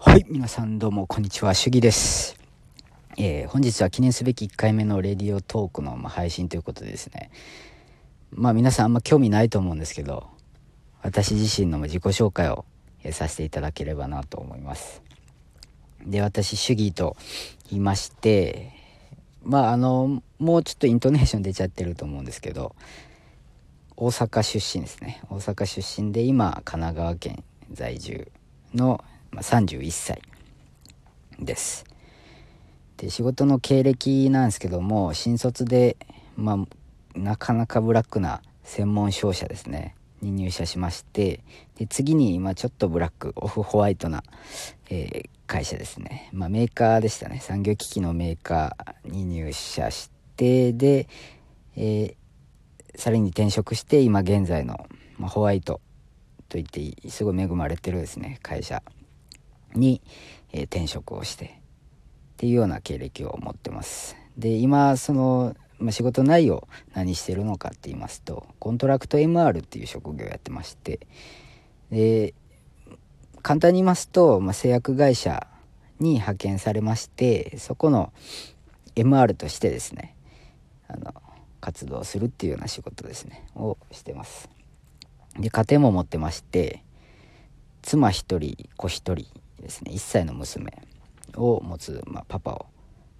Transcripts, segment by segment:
はい、皆さんどうもこんにちは、しゅぎです。えー本日は記念すべき1回目のレディオトークの、配信ということでですね、まあ皆さんあんま興味ないと思うんですけど、私自身の自己紹介を、させていただければなと思います。で、私、シュギーと言いまして、まああの、もうちょっとイントネーション出ちゃってると思うんですけど、大阪出身ですね大阪出身で今神奈川県在住の、まあ、31歳です。で仕事の経歴なんですけども新卒で、まあ、なかなかブラックな専門商社ですね。に入社しましてで次に今ちょっとブラックオフホワイトな、えー会社ですね、まあ、メーカーでしたね。産業機器のメーカーに入社してで、えーさらに転職して今現在の、まあ、ホワイトと言ってすごい恵まれてるですね会社。に、えー転職をしてっていうような経歴を持ってます。で今その、まあ、仕事内容何してるのかって言いますとコントラクト MR っていう職業をやってましてで簡単に言いますと、まあ、製薬会社に派遣されましてそこの MR としてですねあの活動するっていうような仕事ですねをしてます。で家庭も持ってまして妻一人子一人ですね1歳の娘を持つ、まあ、パパを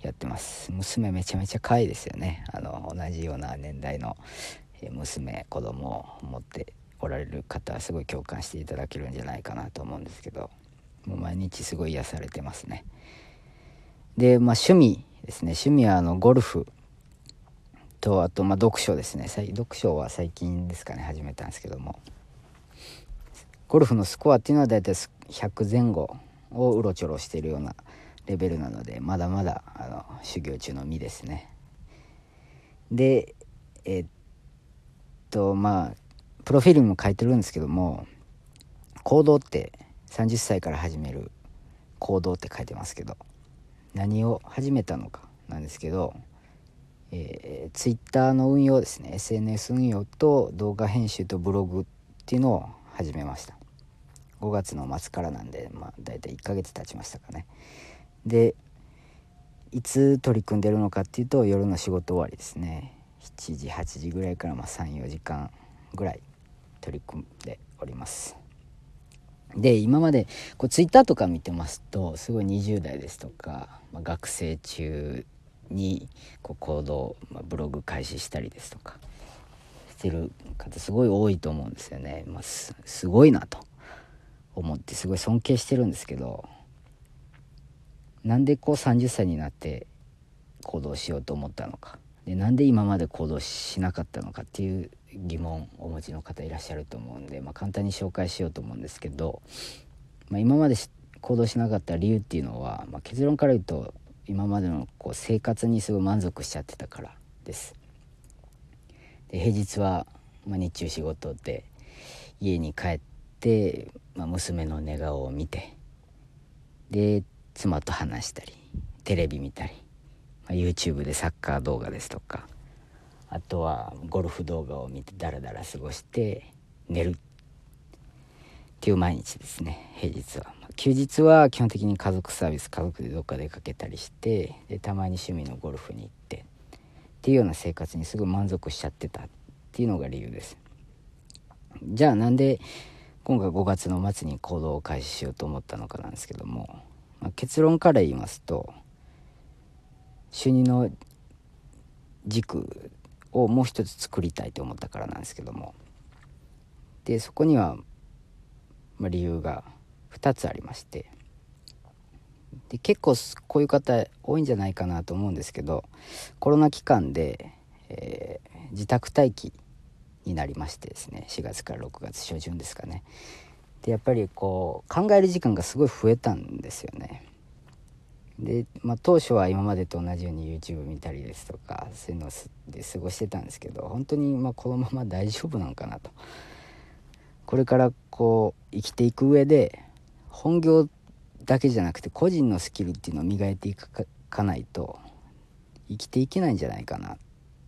やってます。娘めちゃめちゃ可愛いですよね。あの同じような年代の娘子供を持っておられる方はすごい共感していただけるんじゃないかなと思うんですけどもう毎日すごい癒されてますね。でまあ趣味ですね。趣味はあのゴルフとあとまあ読書ですね。読書は最近ですかね。始めたんですけども。ゴルフのスコアっていうのは大体100前後をうろちょろしてるようなレベルなのでまだまだあの修行中の身ですね。でえっとまあプロフィールにも書いてるんですけども行動って30歳から始める行動って書いてますけど何を始めたのかなんですけどえー、ツイッターの運用ですね。SNS 運用と動画編集とブログっていうのを始めました。5月の末からなんでまあ大体1ヶ月経ちましたかね。でいつ取り組んでるのかっていうと夜の仕事終わりですね。7時8時ぐらいから34時間ぐらい取り組んでおります。で今までこうツイッターとか見てますとすごい20代ですとか、まあ、学生中にこう行動、まあ、ブログ開始したりですとかしてる方すごい多いと思うんですよね、まあ、すごいなと。思ってすごい尊敬してるんですけどなんでこう30歳になって行動しようと思ったのかでなんで今まで行動しなかったのかっていう疑問をお持ちの方いらっしゃると思うんで、まあ、簡単に紹介しようと思うんですけど、まあ、今まで行動しなかった理由っていうのは、まあ、結論から言うと今までのこう生活にすごい満足しちゃってたからです。で平日は、まあ、日中仕事で家に帰って、まあ、娘の寝顔を見てで妻と話したりテレビ見たり、まあ、YouTube でサッカー動画ですとかあとはゴルフ動画を見てダラダラ過ごして寝る。っていう毎日ですね平日は。ま休日は基本的に家族サービス家族でどっか出かけたりしてでたまに趣味のゴルフに行ってっていうような生活にすごい満足しちゃってたっていうのが理由です。じゃあなんで今回5月の末に行動を開始しようと思ったのかなんですけども、まあ、結論から言いますと収入の軸をもう一つ作りたいと思ったからなんですけどもでそこには、ま、理由が2つありましてで結構こういう方多いんじゃないかなと思うんですけどコロナ期間で、えー自宅待機になりましてですね4月から6月初旬ですかね。でやっぱりこう考える時間がすごい増えたんですよね。で、まあ、当初は今までと同じように YouTube 見たりですとかそういうので過ごしてたんですけど本当にまこのまま大丈夫なのかなと。これからこう生きていく上で本業だけじゃなくて個人のスキルっていうのを磨いていかないと生きていけないんじゃないかなっ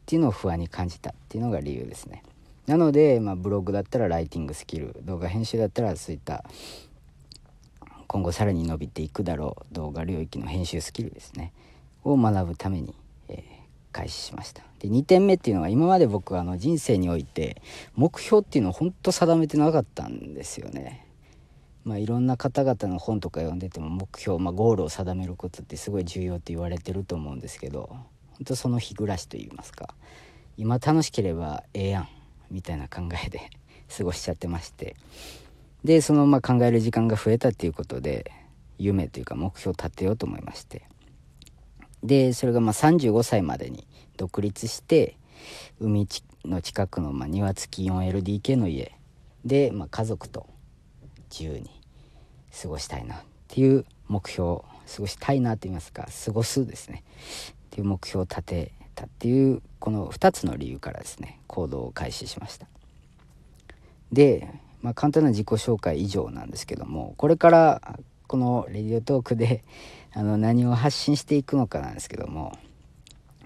ていうのを不安に感じたっていうのが理由ですね。なので、まあ、ブログだったらライティングスキル動画編集だったらそういった今後さらに伸びていくだろう動画領域の編集スキルですね。を学ぶために、えー、開始しました。で2点目っていうのは今まで僕はあの人生において目標っていうのを本当定めてなかったんですよね。まあ、いろんな方々の本とか読んでても目標、まあ、ゴールを定めることってすごい重要って言われてると思うんですけど本当その日暮らしと言いますか今楽しければええやん。みたいな考えで 過ごしちゃってまして。でそのまま考える時間が増えたっていうことで夢というか目標を立てようと思いまして。でそれがまあ35歳までに独立して海の近くのまあ庭付き 4LDK の家で、まあ、家族と自由に過ごしたいなっていう目標過ごしたいなと言いますか過ごすですね。っていう目標を立てたっていうこの2つの理由からですね行動を開始しました。で、まあ、簡単な自己紹介以上なんですけどもこれからこのレディオトークで あの何を発信していくのかなんですけども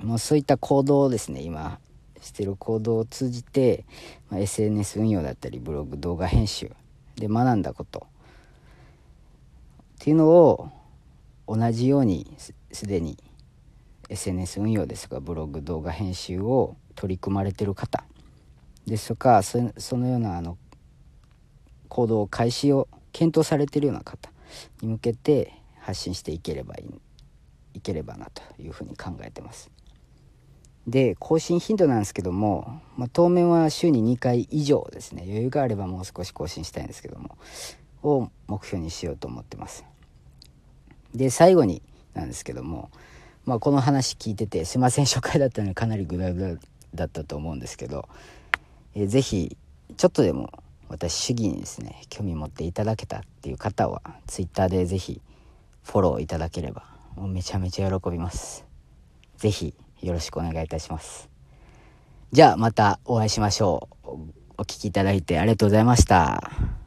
もうそういった行動をですね今してる行動を通じて、まあ、SNS 運用だったりブログ動画編集で学んだことっていうのを同じようにすでに SNS 運用ですとかブログ動画編集を取り組まれてる方。ですとかそのようなあの行動開始を検討されてるような方に向けて発信していければいいいければなというふうに考えてます。で更新頻度なんですけども、まあ、当面は週に2回以上ですね。余裕があればもう少し更新したいんですけどもを目標にしようと思ってます。で最後になんですけども、まあ、この話聞いててすいません初回だったのでかなりグダグダだったと思うんですけど、えー、ぜひちょっとでも私主義にですね興味持っていただけたっていう方は Twitter でぜひフォローいただければもうめちゃめちゃ喜びます是非よろしくお願いいたします。じゃあまたお会いしましょう。お聴きいただいてありがとうございました。